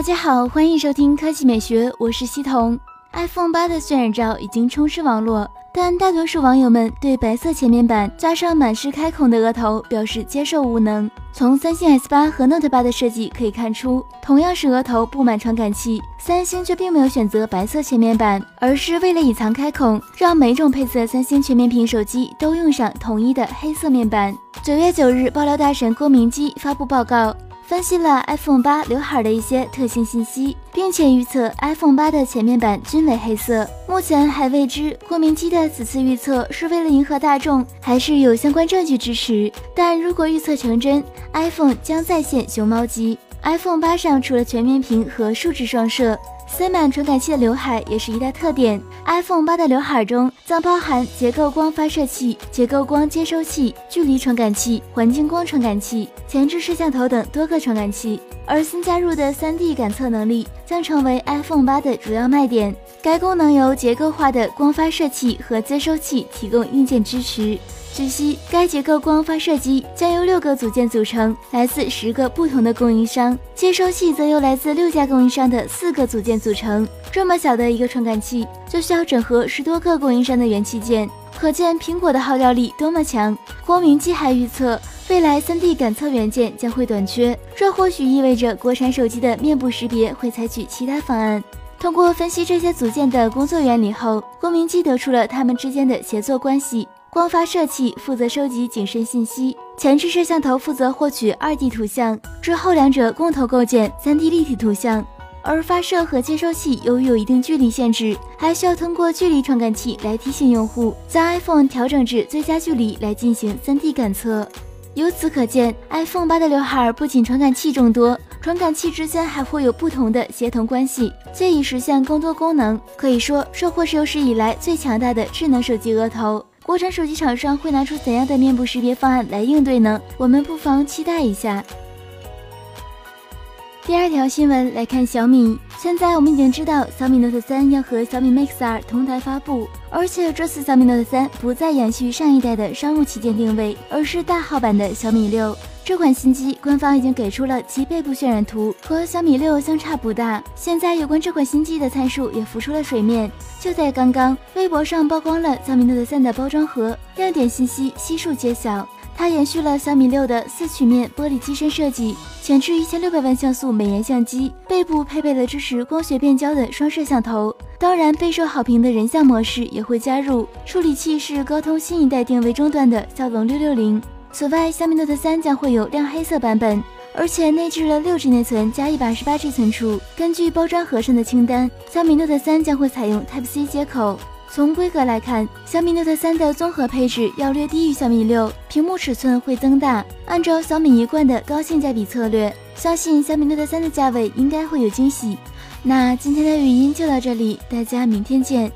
大家好，欢迎收听科技美学，我是西彤。iPhone 八的渲染照已经充斥网络，但大多数网友们对白色前面板加上满是开孔的额头表示接受无能。从三星 S 八和 Note 八的设计可以看出，同样是额头布满传感器，三星却并没有选择白色前面板，而是为了隐藏开孔，让每种配色三星全面屏手机都用上统一的黑色面板。九月九日，爆料大神郭明基发布报告。分析了 iPhone 八刘海的一些特性信息，并且预测 iPhone 八的前面板均为黑色。目前还未知郭明基的此次预测是为了迎合大众，还是有相关证据支持。但如果预测成真，iPhone 将再现熊猫机。iPhone 八上除了全面屏和竖直双摄。塞满传感器的刘海也是一大特点。iPhone 八的刘海中将包含结构光发射器、结构光接收器、距离传感器、环境光传感器、前置摄像头等多个传感器。而新加入的 3D 感测能力将成为 iPhone 八的主要卖点。该功能由结构化的光发射器和接收器提供硬件支持。据悉，该结构光发射机将由六个组件组成，来自十个不同的供应商；接收器则由来自六家供应商的四个组件组成。这么小的一个传感器，就需要整合十多个供应商的元器件，可见苹果的号召力多么强。光明机还预测，未来 3D 感测元件将会短缺，这或许意味着国产手机的面部识别会采取其他方案。通过分析这些组件的工作原理后，郭明基得出了它们之间的协作关系。光发射器负责收集景深信息，前置摄像头负责获取二 D 图像，之后两者共同构建三 D 立体图像。而发射和接收器由于有一定距离限制，还需要通过距离传感器来提醒用户将 iPhone 调整至最佳距离来进行三 D 感测。由此可见，iPhone 八的刘海不仅传感器众多，传感器之间还会有不同的协同关系，借以实现更多功能。可以说，这或是有史以来最强大的智能手机额头。国产手机厂商会拿出怎样的面部识别方案来应对呢？我们不妨期待一下。第二条新闻来看小米，现在我们已经知道小米 Note 3要和小米 Mix 2同台发布，而且这次小米 Note 3不再延续上一代的商务旗舰定位，而是大号版的小米六。这款新机官方已经给出了其背部渲染图，和小米六相差不大。现在有关这款新机的参数也浮出了水面。就在刚刚，微博上曝光了小米 Note 3的包装盒，亮点信息悉数揭晓。它延续了小米六的四曲面玻璃机身设计，前置一千六百万像素美颜相机，背部配备了支持光学变焦的双摄像头。当然，备受好评的人像模式也会加入。处理器是高通新一代定位终端的骁龙六六零。此外，小米 Note 3将会有亮黑色版本，而且内置了六 G 内存加一百二十八 G 存储。根据包装盒上的清单，小米 Note 3将会采用 Type C 接口。从规格来看，小米 Note 3的综合配置要略低于小米六，屏幕尺寸会增大。按照小米一贯的高性价比策略，相信小米 Note 3的价位应该会有惊喜。那今天的语音就到这里，大家明天见。